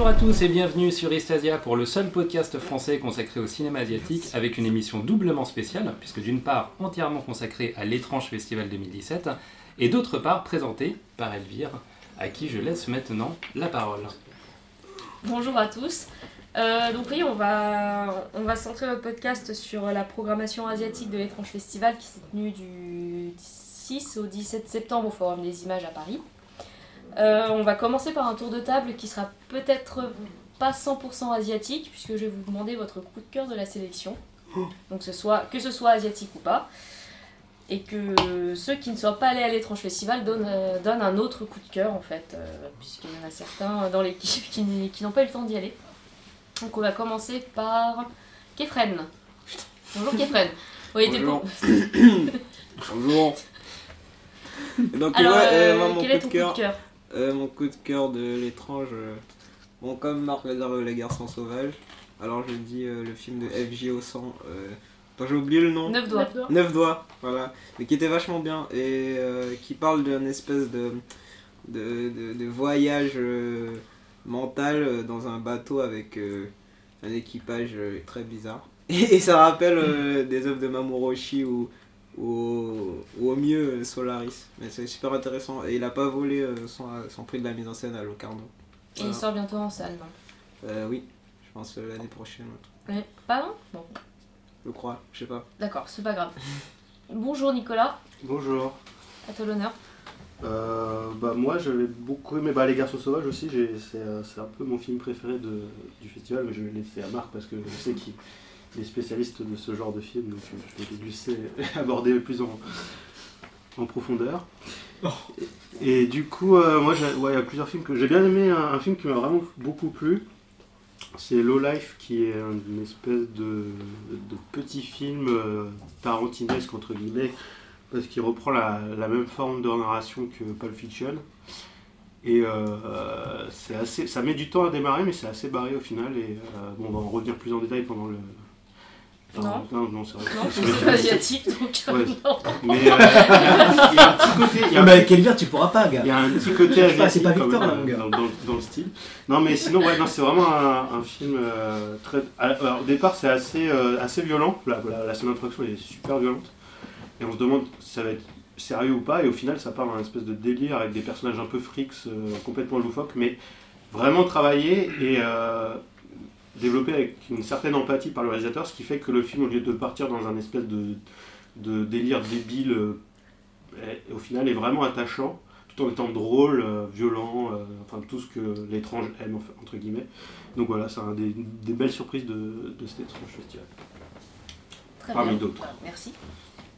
Bonjour à tous et bienvenue sur Eastasia pour le seul podcast français consacré au cinéma asiatique avec une émission doublement spéciale, puisque d'une part entièrement consacrée à l'étrange festival 2017 et d'autre part présentée par Elvire, à qui je laisse maintenant la parole. Bonjour à tous. Euh, donc oui, on va, on va centrer notre podcast sur la programmation asiatique de l'étrange festival qui s'est tenu du 6 au 17 septembre au Forum des images à Paris. Euh, on va commencer par un tour de table qui sera peut-être pas 100% asiatique, puisque je vais vous demander votre coup de cœur de la sélection. Donc ce soit, que ce soit asiatique ou pas. Et que ceux qui ne soient pas allés à l'étrange festival donnent, euh, donnent un autre coup de cœur en fait, euh, puisqu'il y en a certains dans l'équipe qui, n'ont pas eu le temps d'y aller. Donc on va commencer par Kefren. Bonjour Kefren. Oui, Bonjour. Bonjour. Et donc, Alors, ouais, euh, mon quel coup est de ton coup de cœur? Euh, mon coup de cœur de l'étrange. euh, bon, comme Marc réserve Les Garçons Sauvages, alors je dis euh, le film de FJ au sang, euh, dont j'ai oublié le nom. Neuf doigts. Neuf doigts, voilà. Mais qui était vachement bien et euh, qui parle d'une espèce de, de, de- de voyage euh, mental euh, dans un bateau avec euh, un équipage euh, très bizarre. Et, ça rappelle euh, des œuvres de Mamoru Oshii ou, ou, ou au mieux euh, Solaris. Mais c'est super intéressant et il a pas volé euh, son, son prix de la mise en scène à Locarno. Et il sort bientôt en salle. non Euh, oui, je pense euh, l'année prochaine, Ouais. Pardon? Bon, je crois, je sais pas. d'accord, c'est pas grave. Bonjour Nicolas, Bonjour. à toi l'honneur. Euh, bah moi j'avais beaucoup aimé bah, Les Garçons Sauvages aussi, c'est euh, c'est un peu mon film préféré de, du festival, mais je vais laisser à Marc parce que je sais qu'il est spécialiste de ce genre de film, donc euh, je vais le laisser aborder plus en, en profondeur. Et, et du coup, euh, moi ouais, il y a plusieurs films que j'ai bien aimé, un, un film qui m'a vraiment beaucoup plu. C'est Low Life qui est une espèce de, de petit film euh, tarantinesque entre guillemets parce qu'il reprend la, la même forme de narration que Pulp Fiction. Et euh, c'est assez, ça met du temps à démarrer, mais c'est assez barré au final. Et bon, on va en revenir plus en détail pendant le. Non. non, non, c'est vrai. Non, c'est pas asiatique, donc euh, Ouais. non. Mais euh, il y, a- il y a un petit côté. il y a Ah un- bah avec Elvire tu pourras pas gars. il y a un petit côté pas, c'est asiatique pas Victor, même, là, mon gars. Dans, dans- dans le style. Non, mais sinon, ouais, non, c'est vraiment un, un film euh, très. Alors, au départ, c'est assez, euh, assez violent. La, la, la scène d'introduction est super violente. Et on se demande si ça va être sérieux ou pas. Et au final, ça part dans une espèce de délire avec des personnages un peu frics, euh, complètement loufoques, mais vraiment travaillé et euh, développé avec une certaine empathie par le réalisateur. Ce qui fait que le film, au lieu de partir dans un espèce de, de délire débile, euh, est- au final, est vraiment attachant tout en étant drôle, euh, violent, euh, enfin tout ce que l'étrange aime entre guillemets. Donc voilà, c'est un des, des belles surprises de, de cet étrange festival. Très Parmi d'autres. Merci.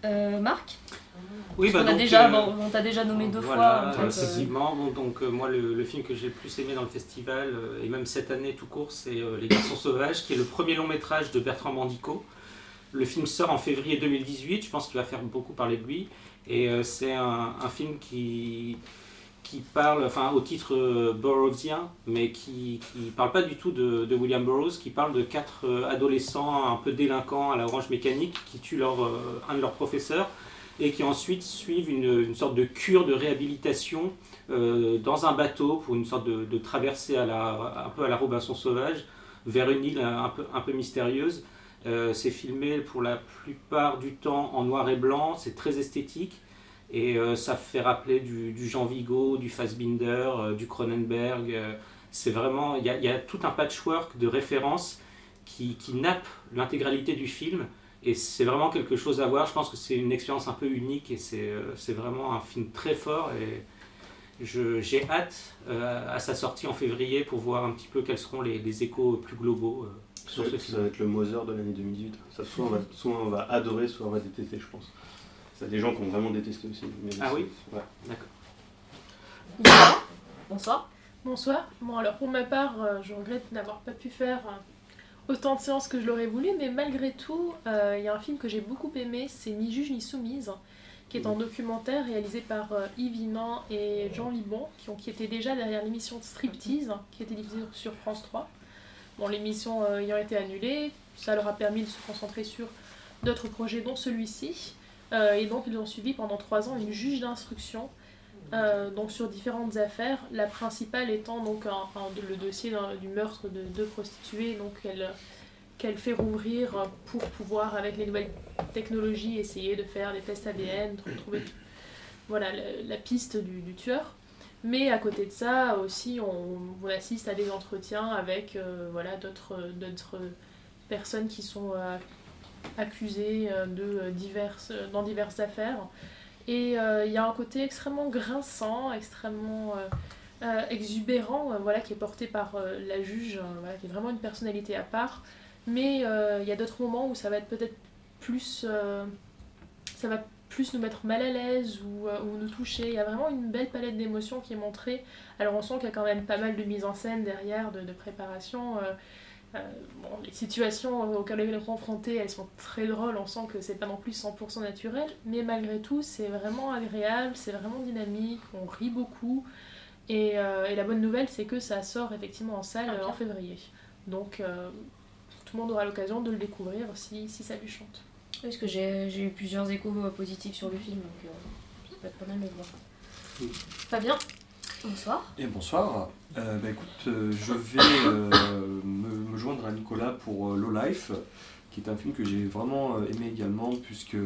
Euh, Marc? Oui, déjà, euh, bon, on t'a déjà nommé deux voilà, fois. en fait, euh, effectivement. Bon, donc euh, moi, le, le film que j'ai le plus aimé dans le festival, et même cette année tout court, c'est Les Garçons Sauvages, qui est le premier long métrage de Bertrand Bandico. Le film sort en février 2018, je pense qu'il va faire beaucoup parler de lui. Et euh, c'est un, un film qui, qui parle, enfin au titre euh, Burroughsien, mais qui ne parle pas du tout de, de William Burroughs, qui parle de quatre euh, adolescents un peu délinquants à la orange mécanique qui tuent leur, un de leurs professeurs et qui ensuite suivent une, une sorte de cure de réhabilitation euh, dans un bateau pour une sorte de, de traversée à la, un peu à la Robinson sauvage vers une île un peu, un peu mystérieuse. Euh, c'est filmé pour la plupart du temps en noir et blanc, c'est très esthétique et euh, ça fait rappeler du, Jean Vigo, du Fassbinder, du Cronenberg. c'est vraiment, il y, y a tout un patchwork de références qui, qui nappe l'intégralité du film et c'est vraiment quelque chose à voir. Je pense que c'est une expérience un peu unique et c'est euh, c'est vraiment un film très fort. Et je- j'ai hâte euh, à sa sortie en février pour voir un petit peu quels seront les, les échos plus globaux euh, sur ce Ça, film. va être le Mother de l'année 2018. Ça, soit, on va, soit on va adorer, soit on va détester, je pense. Il y a des gens qui ont vraiment détesté aussi. mais Ah oui ouais. D'accord. Bonsoir. Bonsoir. Bon, alors pour ma part, euh, je regrette n'avoir pas pu faire euh, autant de séances que je l'aurais voulu, mais malgré tout, euh, il y a un film que j'ai beaucoup aimé, c'est Ni juge ni soumise, qui est un documentaire réalisé par euh, Yves Iman et Jean Libon, qui, ont, qui étaient déjà derrière l'émission Striptease, qui était diffusée sur France 3. Bon, l'émission euh, ayant été annulée, ça leur a permis de se concentrer sur d'autres projets, dont celui-ci. Euh, et donc, ils ont suivi pendant trois ans une juge d'instruction euh, donc sur différentes affaires. La principale étant donc le dossier du meurtre de deux prostituées, donc elle qu'elle fait rouvrir pour pouvoir, avec les nouvelles technologies, essayer de faire des tests ADN, de retrouver voilà, la, piste du, tueur. Mais à côté de ça, aussi, on, assiste à des entretiens avec euh, voilà, d'autres personnes qui sont euh, accusées de diverses, dans diverses affaires. Et euh, il y a un côté extrêmement grinçant, extrêmement euh, euh, exubérant, voilà, qui est porté par la juge, voilà, qui est vraiment une personnalité à part. Mais il y a d'autres moments où ça va être peut-être plus. ça va plus nous mettre mal à l'aise ou, ou nous toucher. Il y a vraiment une belle palette d'émotions qui est montrée. Alors on sent qu'il y a quand même pas mal de mise en scène derrière, de, préparation. Bon, les situations auxquelles on est confronté, elles sont très drôles, on sent que c'est pas non plus 100% naturel, mais malgré tout, c'est vraiment agréable, c'est vraiment dynamique, on rit beaucoup. Et, euh, et la bonne nouvelle, c'est que ça sort effectivement en salle Ah, euh, en février. Donc euh, tout le monde aura l'occasion de le découvrir si, si ça lui chante. Parce que j'ai j'ai eu plusieurs échos euh, positifs sur le film, donc euh, ça peut être pas mal de le voir. Mm. Fabien, bonsoir. Et bonsoir. Euh, bah, écoute, euh, je vais euh, me, me joindre à Nicolas pour euh, Low Life, qui est un film que j'ai vraiment euh, aimé également, puisque,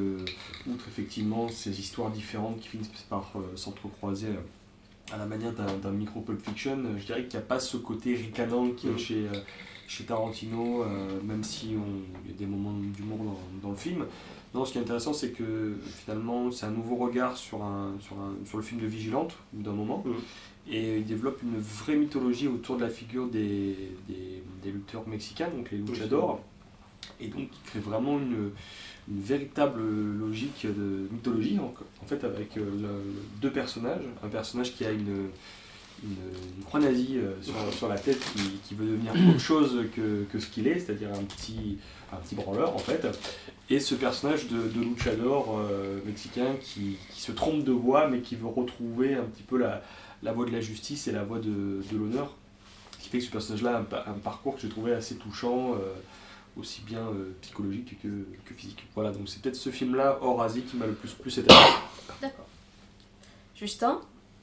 outre effectivement ces histoires différentes qui finissent par euh, s'entrecroiser euh, à la manière d'un d'un micro Pulp Fiction, euh, je dirais qu'il n'y a pas ce côté ricanant qu'il y a chez, euh, chez Tarantino, euh, même si il y a des moments d'humour dans, dans le film. Non, ce qui est intéressant, c'est que finalement, c'est un nouveau regard sur, un, sur, un, sur le film de Vigilante, d'un moment. Mhm. Et il développe une vraie mythologie autour de la figure des, des, des lutteurs mexicains, donc les luchadors. Et donc, il crée vraiment une, une véritable logique de mythologie, en, en fait, avec euh, le- deux personnages. Un personnage qui a une, une, une croix nazie euh, sur, sur la tête qui, qui veut devenir autre chose que, que ce qu'il est, c'est-à-dire un petit, un petit branleur en fait. Et ce personnage de, de luchador euh, mexicain qui, qui se trompe de voix mais qui veut retrouver un petit peu la, la voie de la justice et la voie de, de l'honneur. Ce qui fait que ce personnage-là a un, pa- un parcours que j'ai trouvé assez touchant, euh, aussi bien euh, psychologique que, que physique. Voilà, donc c'est peut-être ce film-là, hors Asie, qui m'a le plus plu cette année. D'accord. Justin,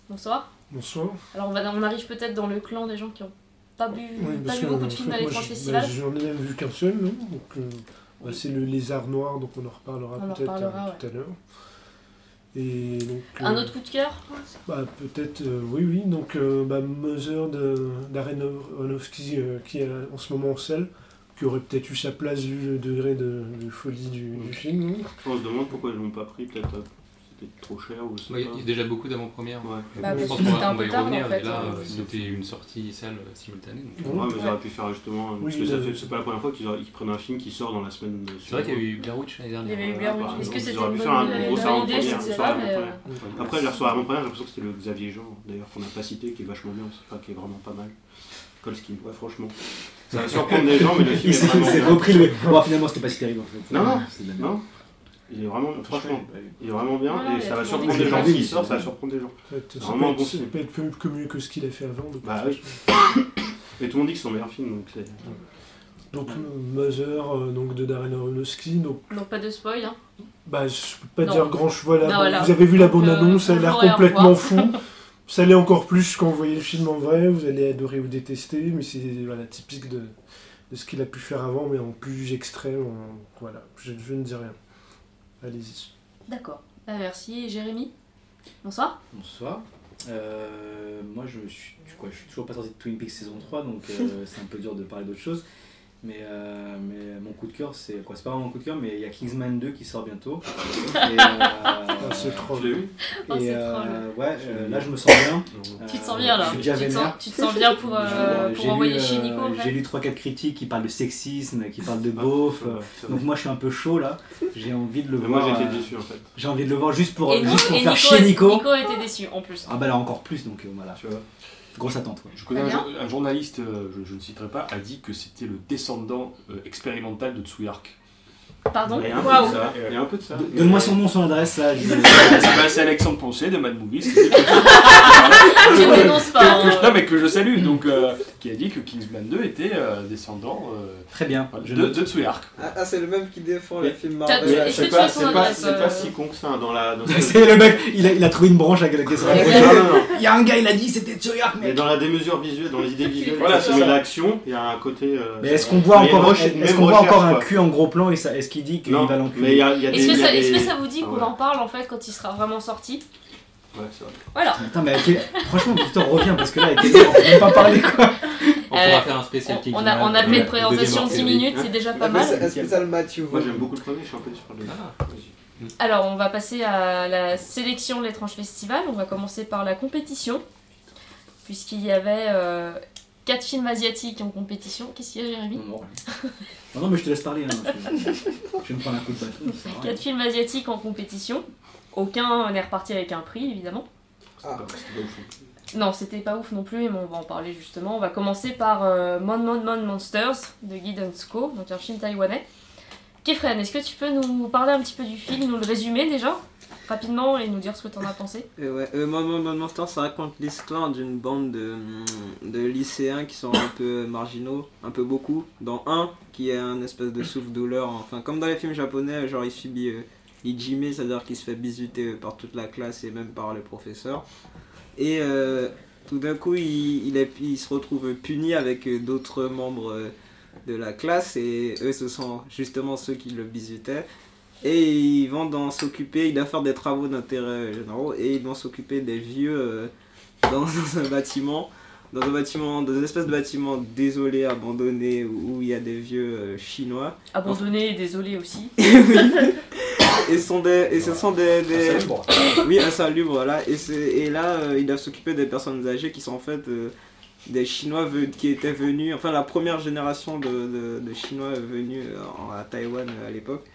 bonsoir. Bonsoir. Alors on, va, on arrive peut-être dans le clan des gens qui ont pas vu, Oui, pas vu beaucoup de films à fait, moi, l'étrange je- festival. J'en ai même vu qu'un seul, non? Donc, euh, bah, c'est le lézard noir, donc on en reparlera On en peut-être euh, tout à l'heure. Et donc, Un euh, autre coup de cœur? bah, Peut-être, euh, oui, oui. Donc, euh, bah, Mother de- d'Darren Aronofsky, euh, qui est en ce moment en salle, qui aurait peut-être eu sa place vu le degré de, de folie du, du film. On se demande pourquoi ils l'ont pas pris, peut-être euh, trop cher ou Ouais, Il y a déjà beaucoup d'avant-premières. Ouais. Bah, je pense qu'on c'était va, y en revenir, fait, mais là, euh, euh, c'était une sortie salle simultanée. donc, Ouais. Ouais, mais ils Ouais. auraient pu faire justement. Oui, parce que ça le- fait- c'est pas la première fois qu'ils prennent un film qui sort dans la semaine. C'est vrai qu'il y a eu Blair Witch l'année Il y dernière. avait eu euh, Blair bah, Witch. Est-ce que ils c'était auraient une pu bonne, faire un une gros bonne salon idée de Je première, ne sais ça pas, aurait mais. été euh, Après, j'ai reçu avant première, j'ai l'impression que c'était le Xavier Jean, d'ailleurs, qu'on n'a pas cité, qui est vachement bien qui est vraiment pas mal. Colskin, ouais, franchement. Ça va surprendre des gens, mais le film Il est s'est vraiment bien. repris. Bon, finalement, c'était pas si terrible en fait. Non, non. Il est vraiment, franchement, il est vraiment bien, et ça va surprendre des gens. S'il sort, ça va surprendre des gens. Vraiment un bon être, film. peut être plus que mieux que ce qu'il a fait avant. Bah oui. Et tout le monde dit que c'est son meilleur film, donc c'est. Donc, Mother euh, donc, de Darren Aronofsky. Donc, Donc pas de spoil. Hein. Bah, je peux pas Non. dire grand chose. Voilà, voilà. Vous avez vu la bande-annonce, euh, ça a l'air complètement fou. Ça l'est encore plus quand vous voyez le film en vrai. Vous allez adorer ou détester, mais c'est voilà, typique de, de ce qu'il a pu faire avant, mais en plus extrême. en- Voilà, je, je ne dis rien. Allez-y. D'accord. Bah, merci. Jérémy? Bonsoir. Bonsoir. Euh, moi, je suis, quoi, je suis toujours pas sorti de Twin Peaks saison 3, donc euh, c'est un peu dur de parler d'autre chose. Mais, euh, mais mon coup de cœur, c'est quoi C'est pas vraiment mon coup de cœur, mais il y a Kingsman 2 qui sort bientôt. Et, euh, Ah, c'est trop. Oh, et, euh, ouais, euh, là je me sens bien. Tu te sens bien là Je suis déjà tu, te sens, tu te sens bien pour, pour envoyer lu, chez Nico en J'ai lu 3-4 critiques qui parlent de sexisme, qui parlent de beauf. C'est vrai. Donc moi je suis un peu chaud là. J'ai envie de le Mais voir. moi j'ai été euh, déçu en fait. J'ai envie de le voir juste pour, Et, nous, juste pour et faire Nico, chier Nico. Nico était déçu en plus. Ah bah là encore plus donc voilà. Tu vois. Grosse attente. Je connais un, Très jour- un journaliste, euh, je, je ne citerai pas, a dit que c'était le descendant euh, expérimental de Tsuyark. Pardon Il y a un peu Waouh. de ça. Il y a un peu de ça. Donne-moi son nom, son adresse, là. je- Bah, c'est Alexandre Poncet de Mad Movies. qui Je ne dénonce pas. que- que- hein. non, mais que je salue, donc, euh, qui a dit que Kingsman 2 était euh, descendant euh, Très bien. de, note. de Tsuyark. Ah, ah, c'est le même qui défend Mais- les films Marvel. C'est pas, as son c'est pas, adresse, c'est pas si con que ça dans la. Dans C'est le mec, il a, il a trouvé une branche avec laquelle ça Ouais. rapproche. Non, non, non. Il y a un gars, il a dit c'était Tsuyark, Mais dans la démesure visuelle, dans les idées visuelles, Voilà, c'est l'action, il y a un côté. Mais est-ce qu'on voit encore, un cul en gros plan et ça, dit qu'il Non, va l'enculer. Est-ce que, ça, est-ce des- que ça vous dit Ah qu'on ouais. en parle en fait quand il sera vraiment sorti Ouais, c'est vrai. Voilà. Attends, mais quel- franchement, Victor revient parce que là, avec on peut pas parler quoi. On Euh, pourra faire un spécial On, King on a, on a fait une présentation de 10 deuxième minutes, c'est déjà pas mal. un spécial Matthew Moi j'aime beaucoup le premier, je suis un peu sur le. Ah. Vas-y. Alors, on va passer à la sélection de l'étrange festival. On va commencer par la compétition, puisqu'il y avait 4 films asiatiques en compétition. Qu'est-ce qu'il y a, Jérémy? Non, non, mais je te laisse parler. Hein, je, vais me prendre un coup de bâton. 4 films asiatiques en compétition. Aucun n'est reparti avec un prix, évidemment. Ah. C'était pas ouf. Non, c'était pas ouf non plus, mais on va en parler justement. On va commencer par euh, Mon Mon Mon Monsters de Guy Dunsco, donc un film taïwanais. Kefren, est-ce que tu peux nous parler un petit peu du film, nous le résumer déjà, rapidement, et nous dire ce que t'en as pensé ouais, euh, Mon Mon Mon Monster, ça raconte l'histoire d'une bande de, de lycéens qui sont un peu marginaux, un peu beaucoup, dont un qui est un espèce de souffle-douleur, enfin comme dans les films japonais, genre il subit euh, c'est-à-dire qu'il se fait bisuter euh, par toute la classe et même par les professeurs. Et euh, tout d'un coup, il, il, il se retrouve puni avec d'autres membres de la classe et eux, ce sont justement ceux qui le bisutaient. Et ils vont dans s'occuper, il doit faire des travaux d'intérêt généraux et ils vont s'occuper des vieux euh, dans, dans un bâtiment, dans un bâtiment, dans une espèce de bâtiment désolé, abandonné où, où il y a des vieux euh, chinois. Abandonné et désolé aussi. Et, ce sont des, et ce sont des, des- Insalubre. oui, insalubre, voilà. Et, c'est- et là, euh, ils doivent s'occuper des personnes âgées qui sont en fait euh, des Chinois qui étaient venus, enfin la première génération de, de, de Chinois venus en- à Taïwan à l'époque.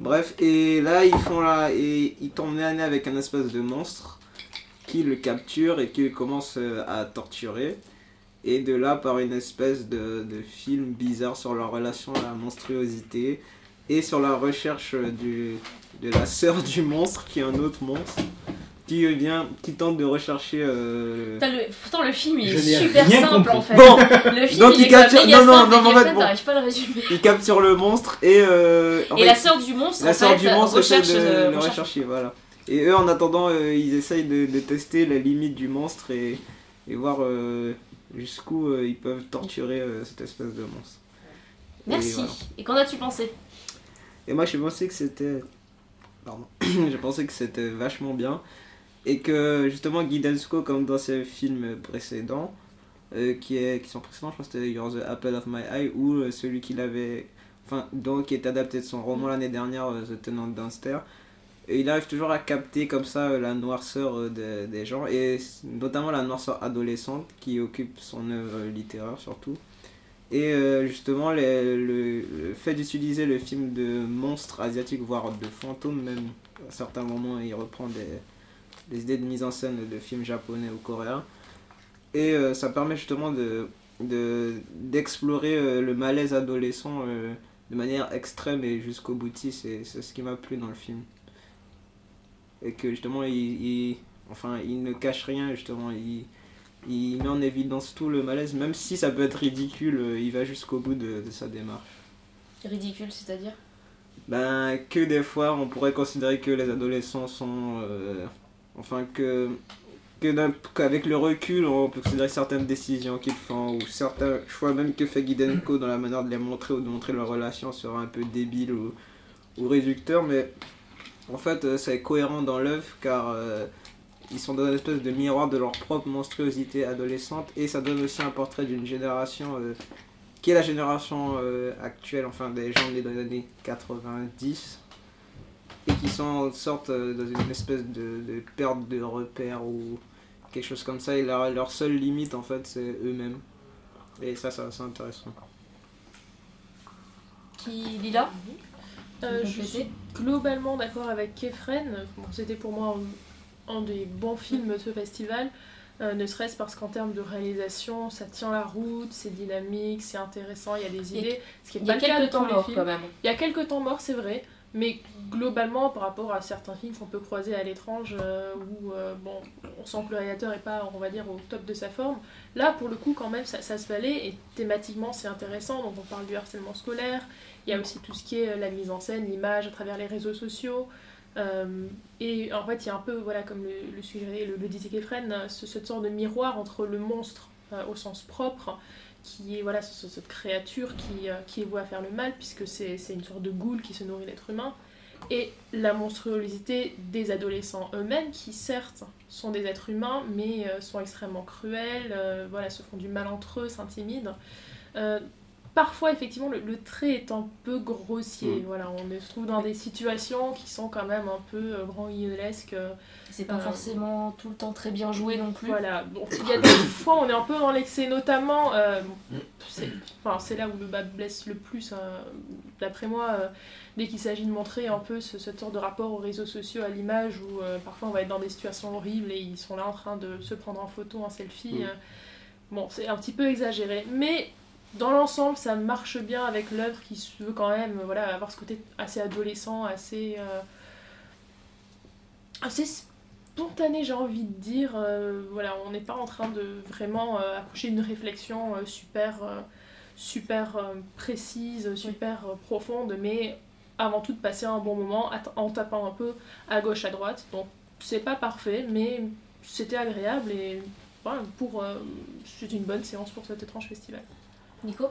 Bref, et là, ils font là, et ils tombent à avec un espèce de monstre qui le capture et qui commence euh, à torturer. Et de là, par une espèce de, de film bizarre sur leur relation à la monstruosité et sur la recherche du, de la sœur du monstre, qui est un autre monstre, qui vient, qui tente de rechercher. euh, Putain, le- Pourtant, le film il est super simple compris. en fait. Bon, Le film Donc, il il capture- non, non, non, et mais en fait, bon. pas à le résumer. il capture le monstre et. euh, en Et fait, la sœur du monstre, la en sœur fait, du monstre essaie recherche, de euh, le recherche- rechercher, voilà. Et eux, en attendant, euh, ils essayent de, de tester la limite du monstre et, et voir euh, jusqu'où euh, ils peuvent torturer euh, cette espèce de monstre. Et Merci. voilà. Et qu'en as-tu pensé? Et moi, j'ai pensé que c'était. Pardon. j'ai pensé que c'était vachement bien. Et que justement, Guy comme dans ses films précédents, euh, qui, est, qui sont précédents, je crois que c'était You're the Apple of My Eye, ou euh, celui qu'il avait. Enfin, donc, qui est adapté de son roman l'année dernière, euh, The Tenant Downstairs. Et il arrive toujours à capter comme ça euh, la noirceur euh, des- gens, et notamment la noirceur adolescente qui occupe son œuvre littéraire surtout. Et euh, justement, les- le, le fait d'utiliser le film de monstres asiatiques, voire de fantômes même, à certains moments, il reprend des, des idées de mise en scène de films japonais ou coréens. Et euh, ça permet justement de de- d'explorer euh, le malaise adolescent euh, de manière extrême et jusqu'au boutiste. C'est c'est ce qui m'a plu dans le film. Et que justement, il, il- enfin, il ne cache rien, justement. Il, il met en évidence tout le malaise, même si ça peut être ridicule, il va jusqu'au bout de, de sa démarche. Ridicule, c'est-à-dire? Ben, que des fois, on pourrait considérer que les adolescents sont. euh, enfin, que. que qu'avec le recul, on peut considérer certaines décisions qu'ils font, ou certains choix même que fait Gidenko dans la manière de les montrer ou de montrer leur relation sera un peu débile ou, réducteur, mais en fait, euh, c'est cohérent dans l'œuvre car. euh, ils sont dans une espèce de miroir de leur propre monstruosité adolescente et ça donne aussi un portrait d'une génération euh, qui est la génération actuelle, enfin des gens nés dans les années 90 et qui sont en sorte euh, dans une espèce de, de perte de repères ou quelque chose comme ça et leur, leur seule limite en fait c'est eux-mêmes. Et ça, ça c'est intéressant. Qui Lila Euh, Tu veux je suis globalement d'accord avec Kefren. Bon, C'était pour moi un, un des bons films de ce festival. Euh, ne serait-ce parce qu'en termes de réalisation, ça tient la route, c'est dynamique, c'est intéressant, il y a des idées. Il y a quelques temps morts films. quand même. Il y a quelques temps morts, c'est vrai, mais globalement, par rapport à certains films qu'on peut croiser à l'étrange, euh, où euh, bon, on sent que le réalisateur n'est pas, on va dire, au top de sa forme, là, pour le coup, quand même, ça, ça se valait, et thématiquement, c'est intéressant. Donc, on parle du harcèlement scolaire, il y a aussi tout ce qui est euh, la mise en scène, l'image à travers les réseaux sociaux. Et en fait, il y a un peu, voilà, comme le, le, suggérait- le, le disait Kefren, ce, cette sorte de miroir entre le monstre au sens propre, qui est voilà, ce- ce- cette créature qui, euh, qui est à faire le mal, puisque c'est une sorte de goule qui se nourrit d'êtres humains, et la monstruosité des adolescents eux-mêmes, qui certes sont des êtres humains, mais euh, sont extrêmement cruels, euh, voilà, se font du mal entre eux, s'intimident. Parfois, effectivement, le, le trait est un peu grossier. Mm. Voilà, on se trouve dans des situations qui sont quand même un peu euh, grand euh, C'est pas Euh, forcément tout le temps très bien joué non plus. voilà, bon, il y a des fois on est un peu dans l'excès, notamment, euh, bon, c'est enfin, c'est là où le bas blesse le plus, euh, d'après moi, euh, dès qu'il s'agit de montrer un peu ce, cette sorte de rapport aux réseaux sociaux, à l'image, où euh, parfois on va être dans des situations horribles et ils sont là en train de se prendre en photo, en selfie. Mm. bon, c'est un petit peu exagéré, mais dans l'ensemble, ça marche bien avec l'œuvre qui se veut quand même voilà, avoir ce côté assez adolescent, assez. euh, assez spontané, j'ai envie de dire. Euh, voilà, on n'est pas en train de vraiment euh, accoucher d'une réflexion super, super précise, super profonde, mais avant tout de passer un bon moment en tapant un peu à gauche, à droite. Donc, c'est pas parfait, mais c'était agréable et voilà, pour, c'est une bonne séance pour cet étrange festival. Nico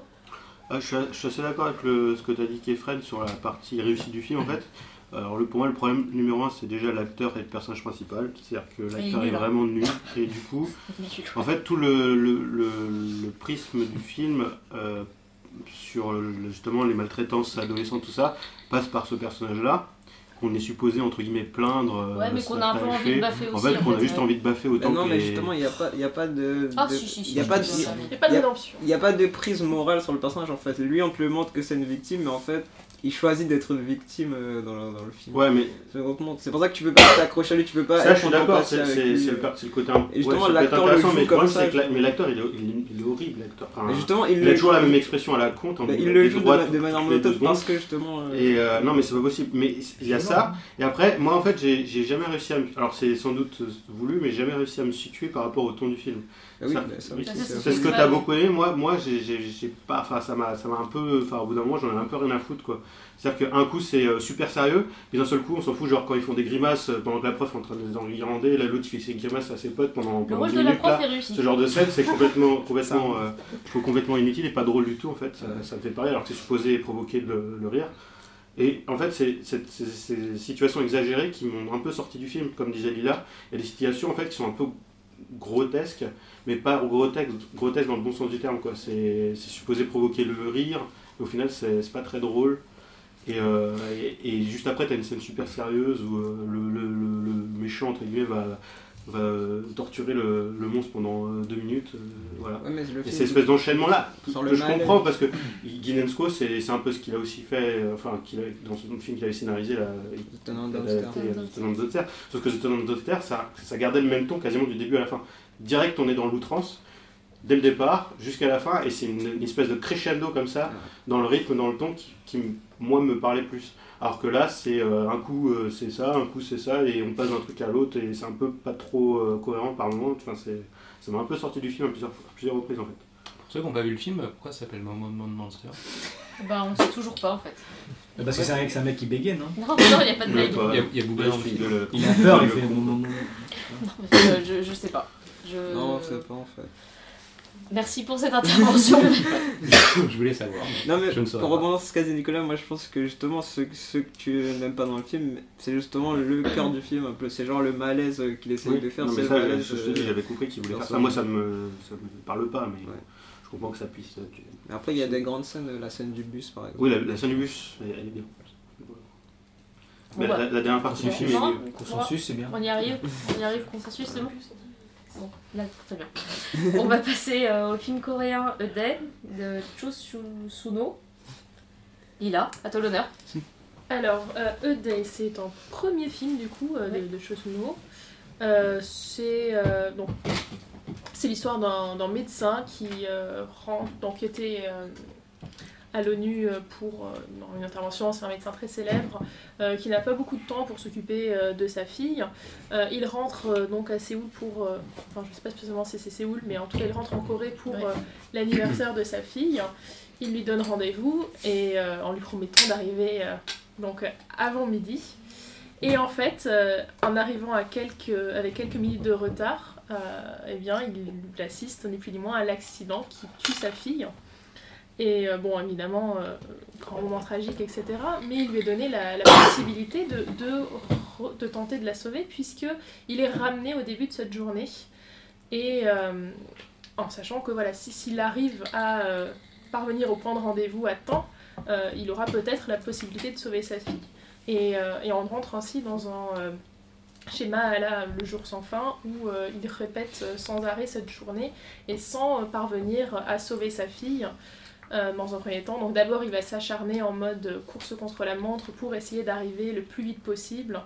Ah, je, suis, je suis assez d'accord avec le- ce que tu as dit, Kefren, sur la partie réussie du film en fait. Alors, le, pour moi, le problème numéro un, c'est déjà l'acteur et le personnage principal. C'est-à-dire que l'acteur est, hein. vraiment nul. Et du coup, en fait, tout le, le, le, prisme du film euh, sur justement les maltraitances adolescentes, tout ça, passe par ce personnage-là, qu'on est supposé entre guillemets plaindre. euh, Ouais, mais qu'on a un peu envie de baffer En aussi. fait, qu'on a juste ouais. envie de baffer Bah autant non, que mais justement, il n'y a, pas- il y a pas de. Ah, de- si, si, si. il y a pas de. si, si, si. Il n'y a pas de Y a- rédemption. Il n'y a pas de prise morale sur le personnage en fait. Lui, on te le montre que c'est une victime, mais en fait, il choisit d'être une victime euh, dans, le, dans le film. Ouais, mais C'est pour ça que tu peux pas t'accrocher à lui, tu peux pas. ça, je suis d'accord, c'est le, c'est le côté un Et justement, ouais, l'acteur le joue mais le comme problème, ça, c'est que la- je mais l'acteur, il, est- il, il est horrible, l'acteur. Enfin, justement, il a toujours la même expression à la compte. bah, il le joue de, de manière monotone parce que justement. euh, Et euh, non, mais c'est pas possible. Mais il y a ça. Et après, moi en fait, j'ai jamais réussi à me. Alors c'est sans doute euh, voulu, mais j'ai jamais réussi à me situer par rapport au ton du film. Ah oui, bah, oui, c'est- ce que Ouais. t'as beaucoup aimé. Moi, moi j'ai- pas. Enfin, ça m'a ça m'a un peu. Enfin, au bout d'un moment, j'en ai un peu rien à foutre quoi. C'est-à-dire qu'un coup c'est euh, super sérieux, et d'un seul coup on s'en fout, genre quand ils font des grimaces euh, pendant que la prof est en train de les enguirlander, là l'autre il fait ses grimaces à ses potes pendant, Le pendant rôle 10 de la là. prof est réussi. Ce genre de scène, c'est complètement, complètement, euh, je trouve complètement inutile et pas drôle du tout en fait. Ça, ça me fait pareil alors que c'est supposé provoquer le, le rire. Et en fait, c'est- ces situations exagérées qui m'ont un peu sorti du film, comme disait Lila. Il y a des situations en fait qui sont un peu grotesques, mais pas grotesques, grotesques dans le bon sens du terme. quoi. C'est supposé provoquer le rire, mais au final, c'est pas très drôle. Et, euh, et, et juste après, tu as une scène super sérieuse où euh, le, le- méchant, entre guillemets, va, va torturer le, le monstre pendant euh, deux minutes. euh, voilà. Ouais, Et cette espèce d'enchaînement-là, que je comprends parce que Guinensco, c'est c'est un peu ce qu'il a aussi fait, euh, enfin, qu'il a- dans son film qu'il avait scénarisé, la, The Tenant. Sauf que The Tenant of Star, ça, ça gardait le même ton quasiment du début à la fin. Direct, on est dans l'outrance, dès le départ jusqu'à la fin, et c'est une, une espèce de crescendo comme ça, dans le rythme, dans le ton, qui, qui, moi, me parlait plus. Alors que là, c'est euh, un coup euh, c'est ça, un coup c'est ça, et on passe d'un truc à l'autre, et c'est un peu pas trop euh, cohérent par moment. Enfin, c'est- ça m'a un peu sorti du film à plusieurs, à plusieurs reprises en fait. Pour ceux qui n'ont pas vu le film, pourquoi ça s'appelle Moment de Monster? Bah, on sait toujours pas en fait. Parce que c'est un mec, c'est un mec qui bégaye, non? Non, non, il n'y a pas de pas- Il y a- a Booba Ouais, dans le film. Il a peur, il fait non, non, non. Non, mais je, je, je sais pas. Je... Non, c'est pas en fait. Merci pour cette intervention. Je voulais savoir. Non mais Je ne saurais pour rebondir sur ce qu'a dit Nicolas, moi je pense que justement ce, ce que tu n'aimes pas dans le film, c'est justement le cœur du film un peu. C'est genre le malaise euh, qu'il essaie Oui, de faire, non, c'est mais le ça, malaise. je, je te dis, euh, j'avais compris qu'il voulait faire ça. Moi, ça me, ça me parle pas, mais Ouais. je comprends que ça puisse. euh, tu- mais Après il y a des grandes scènes, la scène du bus par exemple. Oui, la, la scène du bus, elle, elle est bien. Mais Bon, bah. la, la dernière partie du film est. Consensus, c'est bien. On y arrive, on y arrive, consensus, c'est bon Bon, là, très bien. On va passer euh, au film coréen A Day de Cho Su- Suno. Lila, à toi l'honneur. Alors, euh, A Day, c'est un premier film du coup euh, de, de Cho Suno. Euh, c'est donc C'est l'histoire d'un médecin qui rentre euh, à l'ONU euh, pour euh, une intervention. C'est un médecin très célèbre euh, qui n'a pas beaucoup de temps pour s'occuper de sa fille. Il rentre donc à Séoul pour. enfin, je sais pas spécialement si c'est Séoul, mais en tout cas, il rentre en Corée pour Ouais. l'anniversaire de sa fille. Il lui donne rendez-vous et en lui promettant d'arriver donc avant midi. Et en fait, en arrivant à quelques, avec quelques minutes de retard, euh, eh bien, il assiste ni plus ni moins à l'accident qui tue sa fille. Et euh, bon, évidemment, euh, grand moment tragique, etc. Mais il lui est donné la, possibilité de, de, de tenter de la sauver, puisqu'il est ramené au début de cette journée. Et euh, en sachant que voilà, si- s'il arrive à parvenir au point de rendez-vous à temps, il aura peut-être la possibilité de sauver sa fille. Et, et on rentre ainsi dans un schéma à la le jour sans fin où il répète sans arrêt cette journée et sans parvenir à sauver sa fille euh, dans un premier temps. Donc d'abord il va s'acharner en mode course contre la montre pour essayer d'arriver le plus vite possible.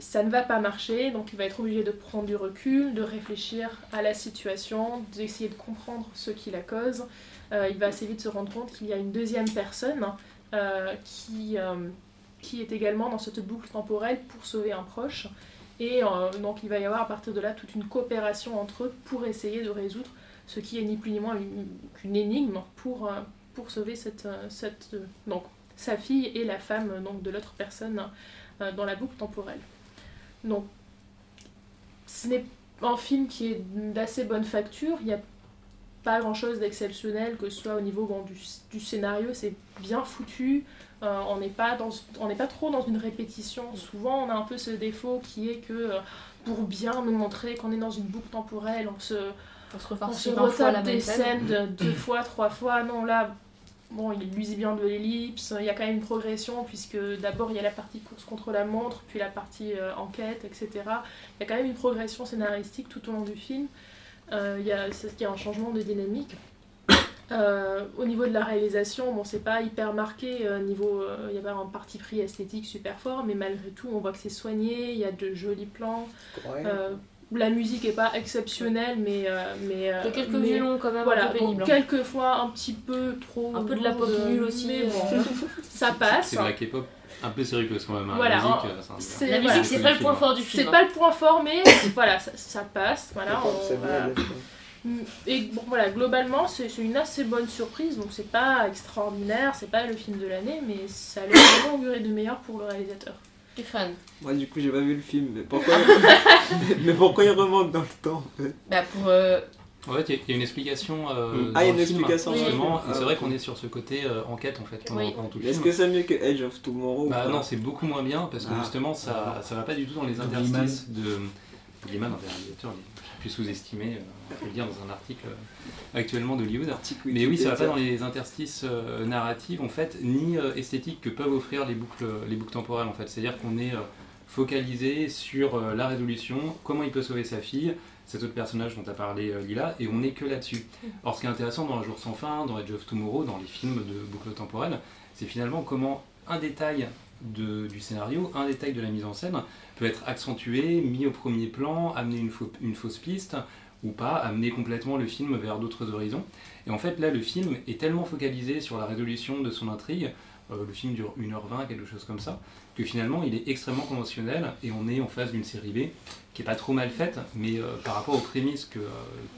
Ça ne va pas marcher, donc il va être obligé de prendre du recul, de réfléchir à la situation, d'essayer de comprendre ce qui la cause. Euh, il va assez vite se rendre compte qu'il y a une deuxième personne euh, qui, qui est également dans cette boucle temporelle pour sauver un proche. Et donc il va y avoir à partir de là toute une coopération entre eux pour essayer de résoudre ce qui est ni plus ni moins une- qu'une énigme pour, euh, pour sauver cette, euh, cette, euh, donc, sa fille et la femme donc, de l'autre personne dans la boucle temporelle. Donc ce n'est un film qui est d'assez bonne facture, il n'y a pas grand chose d'exceptionnel, que ce soit au niveau du, du scénario, c'est bien foutu, on n'est pas, dans- on pas trop dans une répétition. Souvent, on a un peu ce défaut qui est que pour bien nous montrer qu'on est dans une boucle temporelle, on se, On se on refarce se 20 fois la retape des scène. scènes de deux fois, trois fois. Non, là, bon, il use bien de l'ellipse, il y a quand même une progression, puisque d'abord il y a la partie course contre la montre, puis la partie euh, enquête, etc. Il y a quand même une progression scénaristique tout au long du film. Euh, il y, a, c'est- il y a un changement de dynamique. Euh, au niveau de la réalisation, bon, c'est pas hyper marqué, euh, niveau, euh, il y a pas un parti pris esthétique super fort, mais malgré tout, on voit que c'est soigné, il y a de jolis plans. Euh, la musique est pas exceptionnelle, mais. euh, mais euh, Il y a quelques mais- violons quand même voilà, un peu bon, pénibles. hein. quelquefois un petit peu trop. Un peu de la pop nulle aussi, mais euh. bon, ça passe. C'est de la K-pop un peu sérieuse quand même. hein. Voilà, la musique, euh, c'est voilà. c'est pas le point fort du film. C'est hein. pas le point fort, mais voilà, ça, ça passe. Voilà, on- Et bon, voilà, globalement, c'est une assez bonne surprise. Donc, c'est pas extraordinaire, c'est pas le film de l'année, mais ça a l'air vraiment augurer de meilleur pour le réalisateur. Stéphane. Moi, du coup, j'ai pas vu le film, mais pourquoi, mais pourquoi il remonte dans le temps en fait? Bah pour. euh, En fait, il y a- il y, a une explication. euh, Ah, il y a une film, explication Justement, et c'est Ah, vrai qu'on est sur ce côté euh, enquête en fait pendant, Oui. pendant tout le Est-ce que c'est mieux que Edge of Tomorrow Bah non, c'est beaucoup moins bien parce que Ah. justement ça, ça va pas du tout dans les interstices de. Gilliman, un réalisateurs les plus sous-estimés, euh, on peut le dire dans un article euh, actuellement d'Hollywood. Mais oui, ça va pas dans les interstices euh, narratifs en fait, ni esthétiques que peuvent offrir les boucles, les boucles temporelles en fait. C'est-à-dire qu'on est focalisé sur la résolution, comment il peut sauver sa fille, cet autre personnage dont a parlé Lila, et on n'est que là-dessus. Or, ce qui est intéressant dans Un jour sans fin, dans Edge of Tomorrow, dans les films de boucles temporelles, c'est finalement comment un détail de- du scénario, un détail de la mise en scène peut être accentué, mis au premier plan, amener une, fau- une fausse piste, ou pas, amener complètement le film vers d'autres horizons. Et en fait, là, le film est tellement focalisé sur la résolution de son intrigue, euh, le film dure 1h20, quelque chose comme ça, que finalement, il est extrêmement conventionnel, et on est en face d'une série B qui est pas trop mal faite, mais euh, par rapport aux prémices que, euh,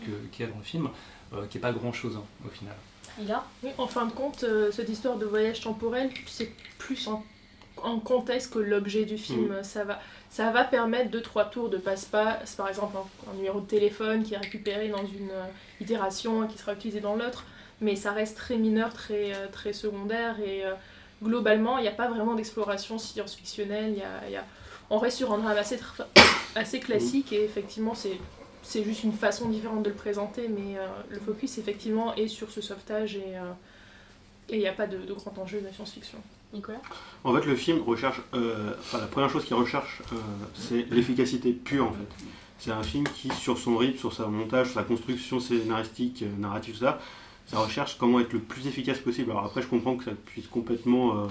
que- qu'il y a dans le film, euh, qui est pas grand-chose hein, au final. Il a Oui, en fin de compte, euh, cette histoire de voyage temporel, c'est plus en, en contexte que l'objet du film. Ça, va, ça va permettre deux, trois tours de passe-passe, par exemple un, un numéro de téléphone qui est récupéré dans une euh, itération et qui sera utilisé dans l'autre, mais ça reste très mineur, très, euh, très secondaire et euh, globalement, il n'y a pas vraiment d'exploration science-fictionnelle. il y a- il y a- On reste sur un drame assez, assez classique et effectivement, c'est c'est juste une façon différente de le présenter, mais le focus effectivement est sur ce sauvetage et et il n'y a pas de, de grand enjeu de la science-fiction. Nicolas En fait, le film recherche. euh, enfin, la première chose qu'il recherche, euh, c'est l'efficacité pure, en fait. C'est un film qui, sur son rythme, sur sa montage, sur sa construction scénaristique, euh, narrative, tout ça, ça recherche comment être le plus efficace possible. Alors après, je comprends que ça puisse complètement